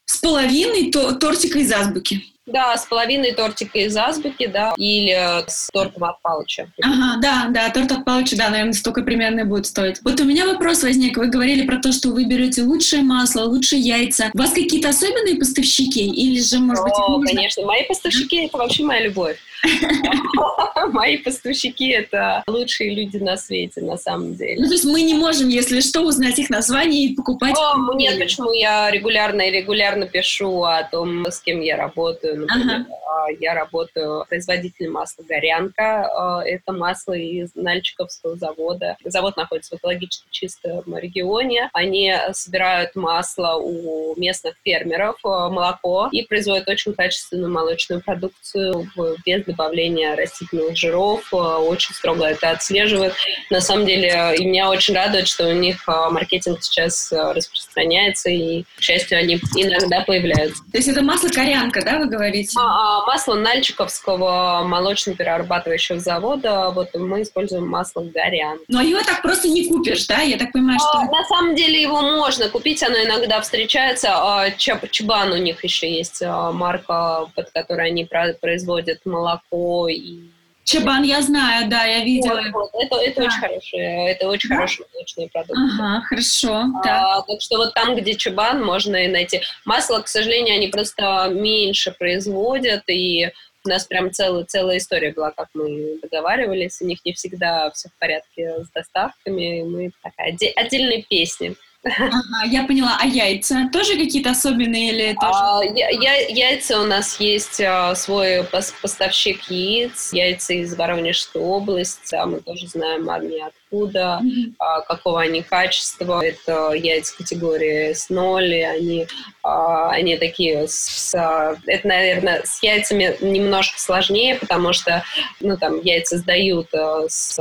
[SPEAKER 3] с половиной тортика из азбуки.
[SPEAKER 4] Да, с половиной тортика из азбуки, да, или с тортом от Палыча.
[SPEAKER 3] Ага, да, да, торт от Палыча, да, наверное, столько примерно будет стоить. Вот у меня вопрос возник. Вы говорили про то, что вы берете лучшее масло, лучшие яйца. У вас какие-то особенные поставщики? Или же, может быть,
[SPEAKER 4] О, конечно. Мои поставщики — это вообще моя любовь. <laughs> Мои поставщики — это лучшие люди на свете, на самом деле.
[SPEAKER 3] Ну, то есть мы не можем, если что, узнать их название и покупать?
[SPEAKER 4] О, нет, почему я регулярно и регулярно пишу о том, с кем я работаю. Например, ага. я работаю производителем масла «Горянка». А, это масло из Нальчиковского завода. Завод находится в экологически чистом регионе. Они собирают масло у местных фермеров, а, молоко, и производят очень качественную молочную продукцию без добавления растительных жиров, э, очень строго это отслеживают. На самом деле, и меня очень радует, что у них э, маркетинг сейчас э, распространяется, и, к счастью, они иногда появляются.
[SPEAKER 3] То есть это масло корянка, да, вы говорите?
[SPEAKER 4] А, а, масло Нальчиковского молочно-перерабатывающего завода, вот мы используем масло горян.
[SPEAKER 3] Но его так просто не купишь, да? Я так понимаю, что... А,
[SPEAKER 4] на самом деле его можно купить, оно иногда встречается. А, Чабан у них еще есть марка, под которой они производят молоко молоко и
[SPEAKER 3] Чабан я знаю, да, я видела.
[SPEAKER 4] Вот, вот. Это, это да. очень хорошие, это очень да? хорошие молочные продукты.
[SPEAKER 3] Ага, хорошо.
[SPEAKER 4] А, так. что вот там, где чабан, можно и найти. Масло, к сожалению, они просто меньше производят, и У нас прям целая, целая история была, как мы договаривались. У них не всегда все в порядке с доставками. Мы такая отдельная песня.
[SPEAKER 3] Ага, я поняла. А яйца тоже какие-то особенные или тоже? А,
[SPEAKER 4] я, я, яйца у нас есть а, свой поставщик яиц, яйца из Воронежской области. А мы тоже знаем они откуда, а, какого они качества. Это яйца категории S0, и они, а, они такие с... А, это, наверное, с яйцами немножко сложнее, потому что, ну, там, яйца сдают а, с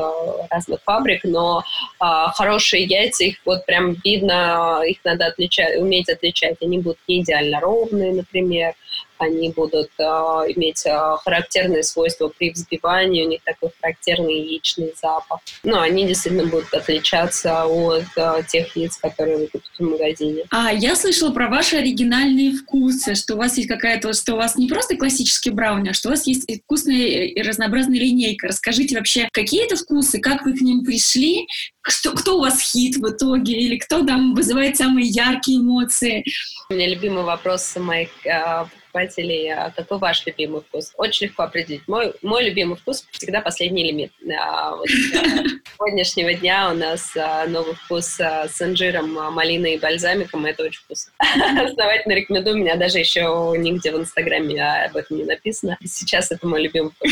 [SPEAKER 4] разных фабрик, но а, хорошие яйца, их вот прям видно их надо отличать, уметь отличать. Они будут не идеально ровные, например, они будут э, иметь э, характерные свойства при взбивании, у них такой характерный яичный запах. Ну, они действительно будут отличаться от э, тех яиц, которые вы купите в магазине.
[SPEAKER 3] А я слышала про ваши оригинальные вкусы, что у вас есть какая-то, что у вас не просто классический брауни, а что у вас есть вкусная и разнообразная линейка. Расскажите вообще, какие это вкусы, как вы к ним пришли, что, кто у вас хит в итоге, или кто там вызывает самые яркие эмоции?
[SPEAKER 4] У меня любимый вопрос моих э, покупателей, а какой ваш любимый вкус? Очень легко определить. Мой, мой любимый вкус всегда последний лимит. А, вот, а, сегодняшнего дня у нас а, новый вкус с инжиром, малиной и бальзамиком, это очень вкусно. <laughs> Основательно рекомендую, меня даже еще нигде в Инстаграме об этом не написано. Сейчас это мой любимый вкус.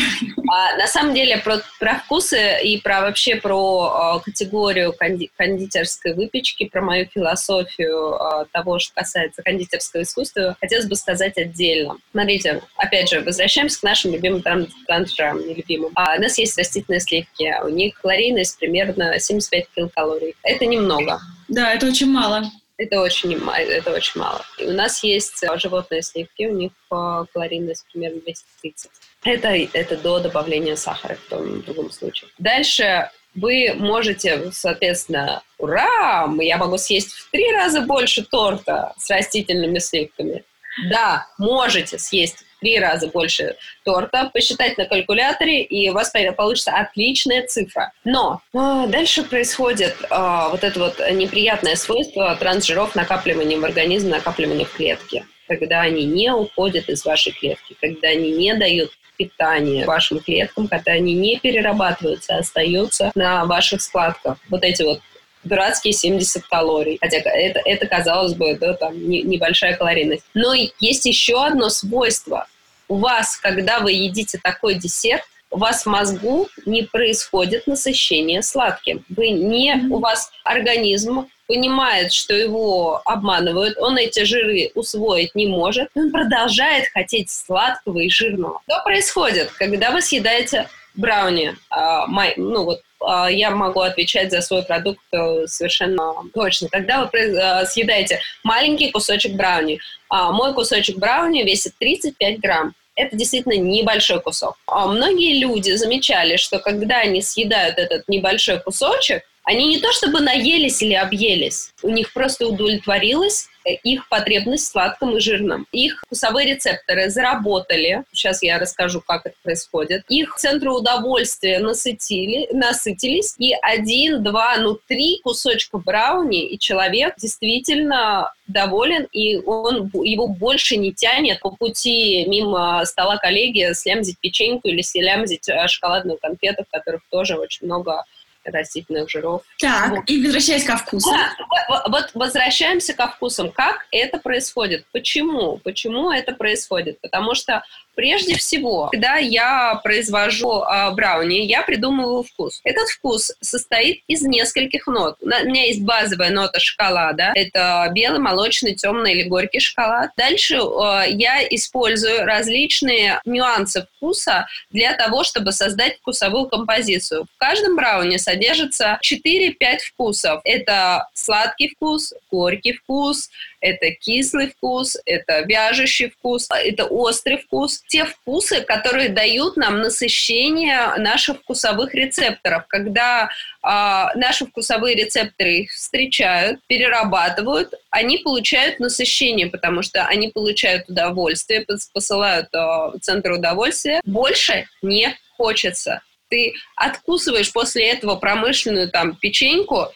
[SPEAKER 4] А, на самом деле про, про вкусы и про вообще про категорию конди кондитерской выпечки, про мою философию того, что касается кондитерского искусства, хотелось бы сказать отдельно отдельно. Смотрите, опять же, возвращаемся к нашим любимым трансжирам, нелюбимым. А, у нас есть растительные сливки, у них калорийность примерно 75 килокалорий. Это немного.
[SPEAKER 3] Да, это очень мало.
[SPEAKER 4] Это очень, это очень мало. И у нас есть а, животные сливки, у них калорийность примерно 230. Это, это до добавления сахара в том в другом случае. Дальше вы можете, соответственно, ура, я могу съесть в три раза больше торта с растительными сливками. Да, можете съесть три раза больше торта, посчитать на калькуляторе, и у вас получится отличная цифра. Но э, дальше происходит э, вот это вот неприятное свойство трансжиров накапливания в организме, накапливания в клетке, когда они не уходят из вашей клетки, когда они не дают питание вашим клеткам, когда они не перерабатываются, остаются на ваших складках. Вот эти вот дурацкие 70 калорий. Хотя это, это казалось бы, да, там, не, небольшая калорийность. Но есть еще одно свойство. У вас, когда вы едите такой десерт, у вас в мозгу не происходит насыщение сладким. Вы не, у вас организм понимает, что его обманывают, он эти жиры усвоить не может, он продолжает хотеть сладкого и жирного. Что происходит, когда вы съедаете брауни, а, май, ну вот я могу отвечать за свой продукт э, совершенно точно. Когда вы э, съедаете маленький кусочек брауни, а, мой кусочек брауни весит 35 грамм. Это действительно небольшой кусок. А многие люди замечали, что когда они съедают этот небольшой кусочек, они не то чтобы наелись или объелись, у них просто удовлетворилась э, их потребность в сладком и жирном. Их вкусовые рецепторы заработали. Сейчас я расскажу, как это происходит. Их центры удовольствия насытили, насытились. И один, два, ну три кусочка брауни, и человек действительно доволен, и он его больше не тянет по пути мимо стола коллеги слямзить печеньку или слямзить э, шоколадную конфету, в которых тоже очень много растительных жиров.
[SPEAKER 3] Так, вот. и возвращаясь ко вкусу.
[SPEAKER 4] Да, вот возвращаемся ко вкусам. Как это происходит? Почему? Почему это происходит? Потому что Прежде всего, когда я произвожу э, брауни, я придумываю вкус. Этот вкус состоит из нескольких нот. У меня есть базовая нота шоколада. Это белый, молочный, темный или горький шоколад. Дальше э, я использую различные нюансы вкуса для того, чтобы создать вкусовую композицию. В каждом брауни содержится 4-5 вкусов. Это сладкий вкус, горький вкус, это кислый вкус, это вяжущий вкус, это острый вкус. Те вкусы, которые дают нам насыщение наших вкусовых рецепторов. Когда э, наши вкусовые рецепторы их встречают, перерабатывают, они получают насыщение, потому что они получают удовольствие, посылают э, в центр удовольствия. Больше не хочется. Ты откусываешь после этого промышленную там печеньку,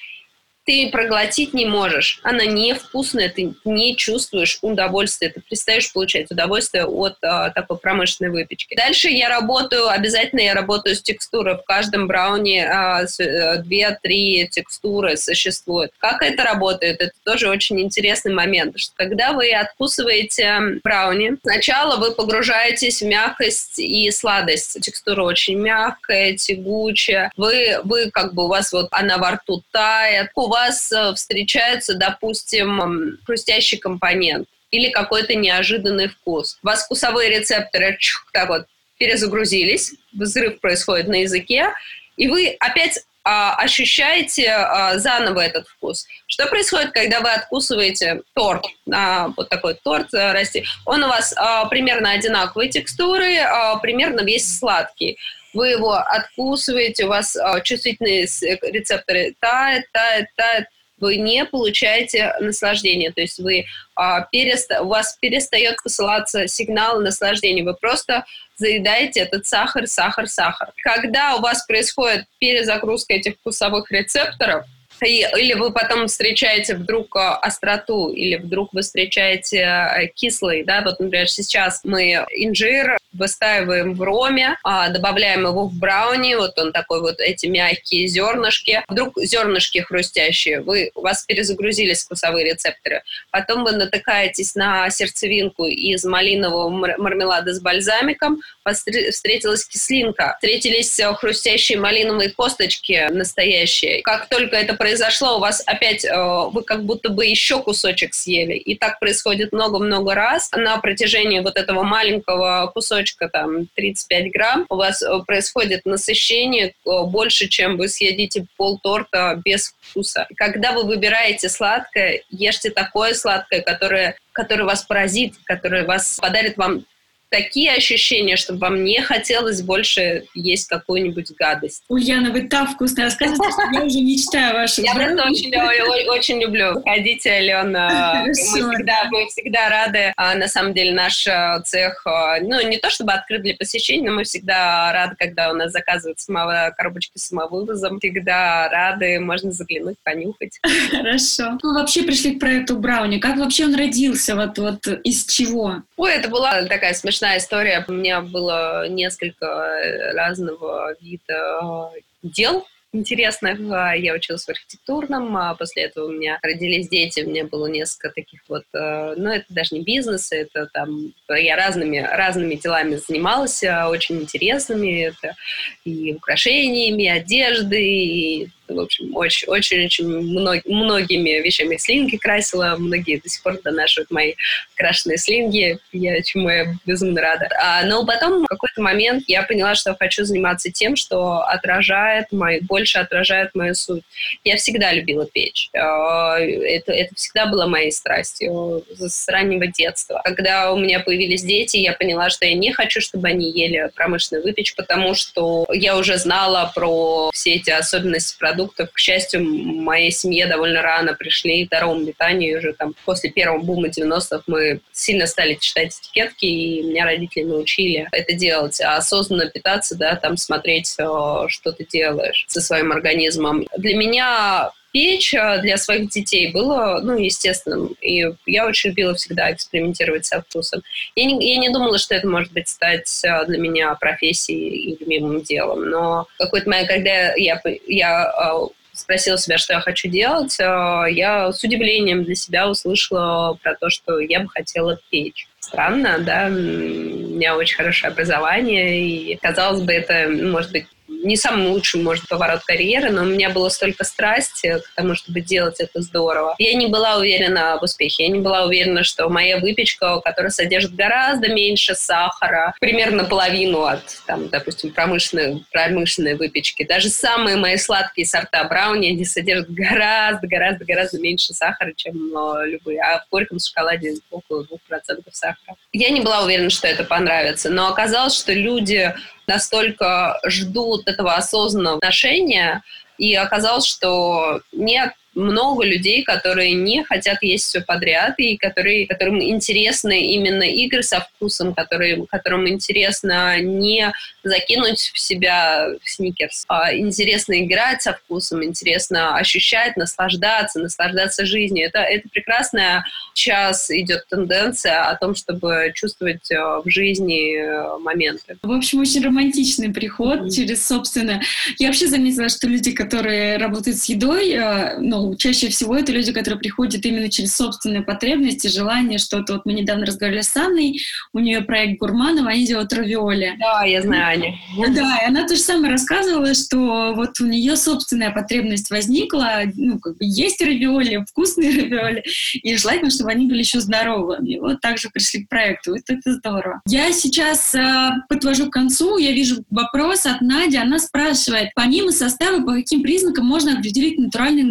[SPEAKER 4] ты проглотить не можешь. Она невкусная, ты не чувствуешь удовольствия, ты перестаешь получать удовольствие от а, такой промышленной выпечки. Дальше я работаю, обязательно я работаю с текстурой. В каждом брауне а, э, две-три текстуры существуют. Как это работает? Это тоже очень интересный момент. Что когда вы откусываете брауни, сначала вы погружаетесь в мягкость и сладость. Текстура очень мягкая, тягучая. Вы, вы как бы у вас вот она во рту тает. У вас э, встречается, допустим, хрустящий компонент или какой-то неожиданный вкус. У вас вкусовые рецепторы чух, так вот перезагрузились, взрыв происходит на языке, и вы опять а, ощущаете а, заново этот вкус. Что происходит, когда вы откусываете торт, а, вот такой торт а, расти? Он у вас а, примерно одинаковой текстуры, а, примерно весь сладкий вы его откусываете, у вас э, чувствительные рецепторы тают, тают, тают, вы не получаете наслаждения, то есть вы, а, переста, у вас перестает посылаться сигнал наслаждения, вы просто заедаете этот сахар, сахар, сахар. Когда у вас происходит перезагрузка этих вкусовых рецепторов, и, или вы потом встречаете вдруг э, остроту, или вдруг вы встречаете э, кислый, да, вот, например, сейчас мы инжир выстаиваем в роме, а, добавляем его в брауни, вот он такой вот, эти мягкие зернышки, вдруг зернышки хрустящие, вы, у вас перезагрузились вкусовые рецепторы, потом вы натыкаетесь на сердцевинку из малинового мармелада с бальзамиком, встретилась кислинка, встретились э, хрустящие малиновые косточки настоящие. Как только это произошло, у вас опять, э, вы как будто бы еще кусочек съели. И так происходит много-много раз. На протяжении вот этого маленького кусочка, там, 35 грамм, у вас э, происходит насыщение больше, чем вы съедите пол торта без вкуса. Когда вы выбираете сладкое, ешьте такое сладкое, которое которое вас поразит, которое вас подарит вам такие ощущения, что вам не хотелось больше есть какую-нибудь гадость.
[SPEAKER 3] Ульяна, вы так вкусно рассказываете, что я уже мечтаю вашу
[SPEAKER 4] Я просто очень, очень люблю. Ходите, Алена. <laughs> Мы всегда, мы всегда рады. А, на самом деле наш а, цех, а, ну, не то чтобы открыт для посещения, но мы всегда рады, когда у нас заказывают самого, коробочки с самовывозом. Всегда рады, можно заглянуть, понюхать. <laughs>
[SPEAKER 3] Хорошо. Ну, вообще пришли к проекту Брауни. Как вообще он родился? Вот, вот из чего?
[SPEAKER 4] Ой, это была такая смешная смешная история. У меня было несколько разного вида дел интересных. Я училась в архитектурном, а после этого у меня родились дети, у меня было несколько таких вот, э, ну, это даже не бизнес, это там, я разными, разными делами занималась, очень интересными, это и украшениями, одеждой, и в общем, очень-очень много, многими вещами слинги красила, многие до сих пор донашивают мои крашеные слинги, я, чему я безумно рада. А, но потом в какой-то момент я поняла, что хочу заниматься тем, что отражает мою, больше отражает мою суть. Я всегда любила печь. А, это, это всегда было моей страстью с раннего детства. Когда у меня появились дети, я поняла, что я не хочу, чтобы они ели промышленную выпечку, потому что я уже знала про все эти особенности продукта, продуктов. К счастью, моей семье довольно рано пришли к здоровому питанию. Уже там после первого бума 90-х мы сильно стали читать этикетки, и меня родители научили это делать. А осознанно питаться, да, там смотреть, э, что ты делаешь со своим организмом. Для меня печь э, для своих детей было, ну, естественным. И я очень любила всегда экспериментировать со вкусом. Я не, я не думала, что это может быть стать э, для меня профессией и любимым делом. Но в какой-то момент, когда я, я э, спросила себя, что я хочу делать, я с удивлением для себя услышала про то, что я бы хотела печь. Странно, да, у меня очень хорошее образование, и, казалось бы, это, может быть, не самый лучший, может, поворот карьеры, но у меня было столько страсти к тому, чтобы делать это здорово. Я не была уверена в успехе. Я не была уверена, что моя выпечка, которая содержит гораздо меньше сахара, примерно половину от, там, допустим, промышленной, промышленной выпечки, даже самые мои сладкие сорта брауни, они содержат гораздо, гораздо, гораздо меньше сахара, чем э, любые. А в горьком шоколаде около 2% сахара. Я не была уверена, что это понравится, но оказалось, что люди настолько ждут этого осознанного отношения, и оказалось, что нет, много людей, которые не хотят есть все подряд, и которые, которым интересны именно игры со вкусом, которые, которым интересно не закинуть в себя сникерс, а интересно играть со вкусом, интересно ощущать, наслаждаться, наслаждаться жизнью. Это, это прекрасная час идет тенденция о том, чтобы чувствовать э, в жизни э, моменты.
[SPEAKER 3] В общем, очень романтичный приход mm-hmm. через собственное. Я вообще заметила, что люди, которые работают с едой, э, ну, чаще всего это люди, которые приходят именно через собственные потребности, желание что-то. Вот мы недавно разговаривали с Анной, у нее проект Гурманова, они делают равиоли.
[SPEAKER 4] Да, я знаю Аню.
[SPEAKER 3] Да, и она то же самое рассказывала, что вот у нее собственная потребность возникла, ну, как бы есть равиоли, вкусные <laughs> равиоли, и желательно, чтобы они были еще здоровыми. Вот так же пришли к проекту. Это, это здорово. Я сейчас э, подвожу к концу. Я вижу вопрос от Нади. Она спрашивает, помимо состава, по каким признакам можно определить натуральные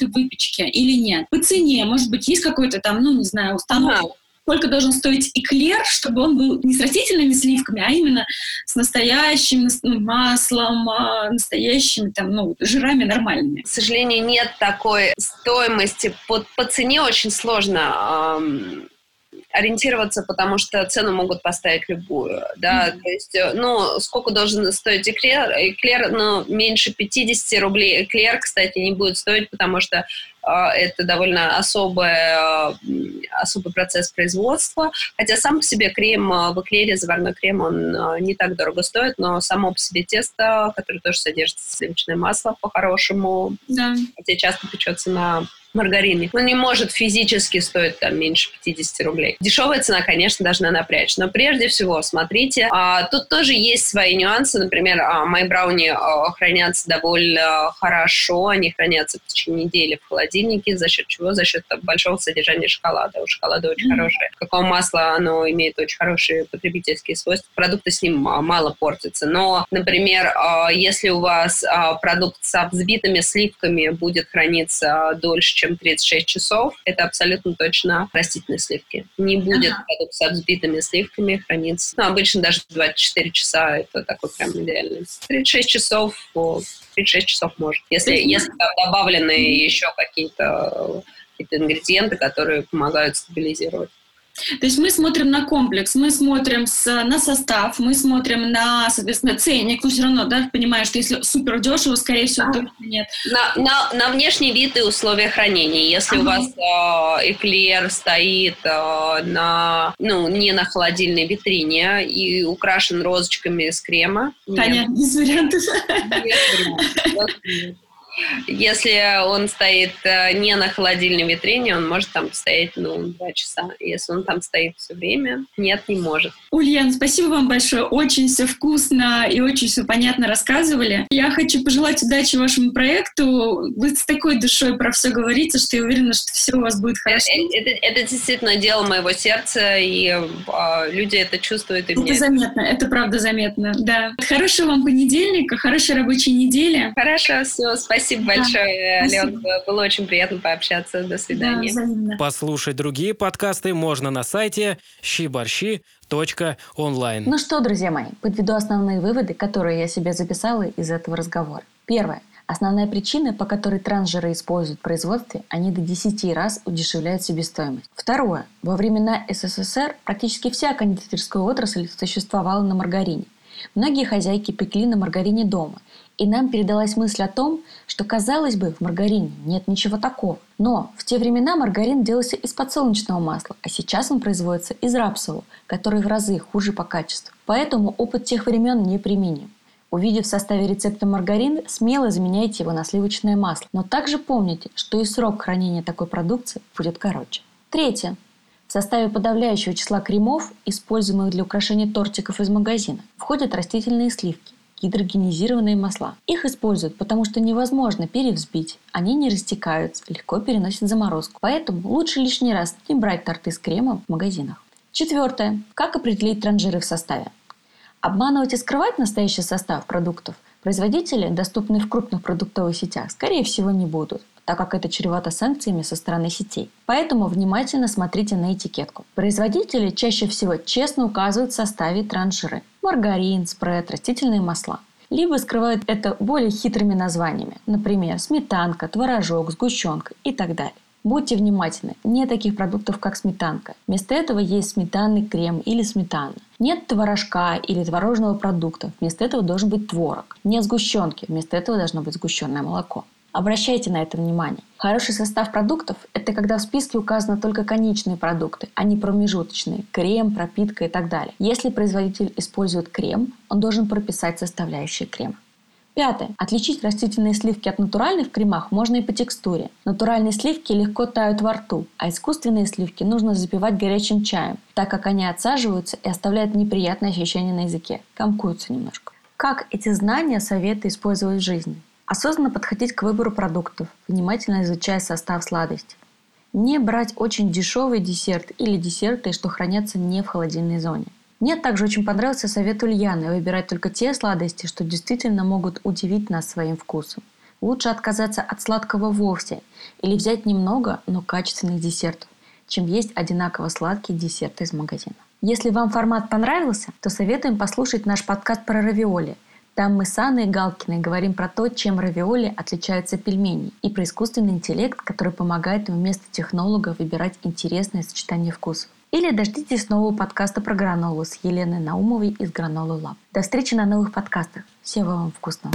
[SPEAKER 3] ингредиенты выпечки или нет? По цене, может быть, есть какой-то там, ну, не знаю, установка? Ага сколько должен стоить эклер, чтобы он был не с растительными сливками, а именно с настоящим ну, маслом, а, настоящими там, ну, жирами нормальными.
[SPEAKER 4] К сожалению, нет такой стоимости. По, по цене очень сложно эм, ориентироваться, потому что цену могут поставить любую, да, mm-hmm. то есть, э, ну, сколько должен стоить эклер, эклер, ну, меньше 50 рублей, эклер, кстати, не будет стоить, потому что э, это довольно особое, э, особый процесс производства, хотя сам по себе крем э, в эклере, заварной крем, он э, не так дорого стоит, но само по себе тесто, которое тоже содержит сливочное масло по-хорошему,
[SPEAKER 3] да.
[SPEAKER 4] хотя часто печется на маргарине. Ну, не может физически стоить там меньше 50 рублей. Дешевая цена, конечно, должна напрячь. Но прежде всего, смотрите, а, тут тоже есть свои нюансы. Например, а, мои брауни а, хранятся довольно хорошо. Они хранятся в течение недели в холодильнике. За счет чего? За счет там, большого содержания шоколада. У шоколада очень mm-hmm. хорошее. Какое масло, оно имеет очень хорошие потребительские свойства. Продукты с ним а, мало портятся. Но, например, а, если у вас а, продукт со взбитыми сливками будет храниться дольше, чем 36 часов, это абсолютно точно растительные сливки. Не будет ага. продукт со взбитыми сливками храниться. Ну, обычно даже 24 часа это такой прям идеальный. 36 часов, 36 часов может. Если, если добавлены еще какие-то какие ингредиенты, которые помогают стабилизировать.
[SPEAKER 3] То есть мы смотрим на комплекс, мы смотрим с, на состав, мы смотрим на, соответственно, ценник, но все равно, да, понимаешь, что если супер дешево, скорее всего, а. точно нет.
[SPEAKER 4] На, на, на внешний вид и условия хранения. Если ага. у вас э, эклер стоит э, на, ну, не на холодильной витрине и украшен розочками с крема.
[SPEAKER 3] Таня, без вариантов. Нет,
[SPEAKER 4] нет. Если он стоит э, не на холодильной витрине, он может там стоять, ну, два часа. Если он там стоит все время, нет, не может.
[SPEAKER 3] Ульян, спасибо вам большое. Очень все вкусно и очень все понятно рассказывали. Я хочу пожелать удачи вашему проекту. Вы с такой душой про все говорите, что я уверена, что все у вас будет э, хорошо.
[SPEAKER 4] Это, это, это действительно дело моего сердца, и э, люди это чувствуют. И
[SPEAKER 3] это мне... заметно, это правда заметно, да. Хорошего вам понедельника, хорошей рабочей недели.
[SPEAKER 4] Хорошо, все, спасибо. Спасибо большое, да, Ален. Было очень приятно пообщаться. До свидания.
[SPEAKER 1] Да, Послушать другие подкасты можно на сайте щиборщи.онлайн.
[SPEAKER 2] Ну что, друзья мои, подведу основные выводы, которые я себе записала из этого разговора. Первое. Основная причина, по которой трансжиры используют в производстве, они до 10 раз удешевляют себестоимость. Второе. Во времена СССР практически вся кондитерская отрасль существовала на маргарине. Многие хозяйки пекли на маргарине дома – и нам передалась мысль о том, что, казалось бы, в маргарине нет ничего такого. Но в те времена маргарин делался из подсолнечного масла, а сейчас он производится из рапсового, который в разы хуже по качеству. Поэтому опыт тех времен не применим. Увидев в составе рецепта маргарин, смело заменяйте его на сливочное масло. Но также помните, что и срок хранения такой продукции будет короче. Третье. В составе подавляющего числа кремов, используемых для украшения тортиков из магазина, входят растительные сливки гидрогенизированные масла. Их используют, потому что невозможно перевзбить, они не растекаются, легко переносят заморозку. Поэтому лучше лишний раз не брать торты с кремом в магазинах. Четвертое. Как определить транжиры в составе? Обманывать и скрывать настоящий состав продуктов производители, доступные в крупных продуктовых сетях, скорее всего не будут, так как это чревато санкциями со стороны сетей. Поэтому внимательно смотрите на этикетку. Производители чаще всего честно указывают в составе транжиры. Маргарин, спред, растительные масла. либо скрывают это более хитрыми названиями, например, сметанка, творожок, сгущенка и так далее. Будьте внимательны, нет таких продуктов, как сметанка. Вместо этого есть сметанный крем или сметана. Нет творожка или творожного продукта, вместо этого должен быть творог. Нет сгущенки, вместо этого должно быть сгущенное молоко. Обращайте на это внимание. Хороший состав продуктов – это когда в списке указаны только конечные продукты, а не промежуточные – крем, пропитка и так далее. Если производитель использует крем, он должен прописать составляющие крема. Пятое. Отличить растительные сливки от натуральных в кремах можно и по текстуре. Натуральные сливки легко тают во рту, а искусственные сливки нужно запивать горячим чаем, так как они отсаживаются и оставляют неприятное ощущение на языке, комкуются немножко. Как эти знания, советы использовать в жизни? Осознанно подходить к выбору продуктов, внимательно изучая состав сладости. Не брать очень дешевый десерт или десерты, что хранятся не в холодильной зоне. Мне также очень понравился совет Ульяны выбирать только те сладости, что действительно могут удивить нас своим вкусом. Лучше отказаться от сладкого вовсе или взять немного, но качественных десертов, чем есть одинаково сладкие десерты из магазина. Если вам формат понравился, то советуем послушать наш подкаст про равиоли – там мы с Анной Галкиной говорим про то, чем равиоли отличаются от пельменей, и про искусственный интеллект, который помогает им вместо технолога выбирать интересное сочетание вкусов. Или дождитесь нового подкаста про гранолу с Еленой Наумовой из Гранолы Лаб. До встречи на новых подкастах. Всего вам вкусного!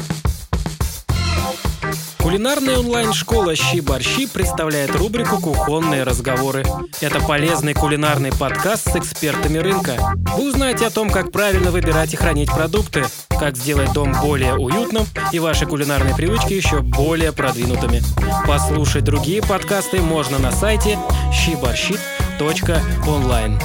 [SPEAKER 1] Кулинарная онлайн-школа «Щи-борщи» представляет рубрику «Кухонные разговоры». Это полезный кулинарный подкаст с экспертами рынка. Вы узнаете о том, как правильно выбирать и хранить продукты, как сделать дом более уютным и ваши кулинарные привычки еще более продвинутыми. Послушать другие подкасты можно на сайте щиборщит.онлайн.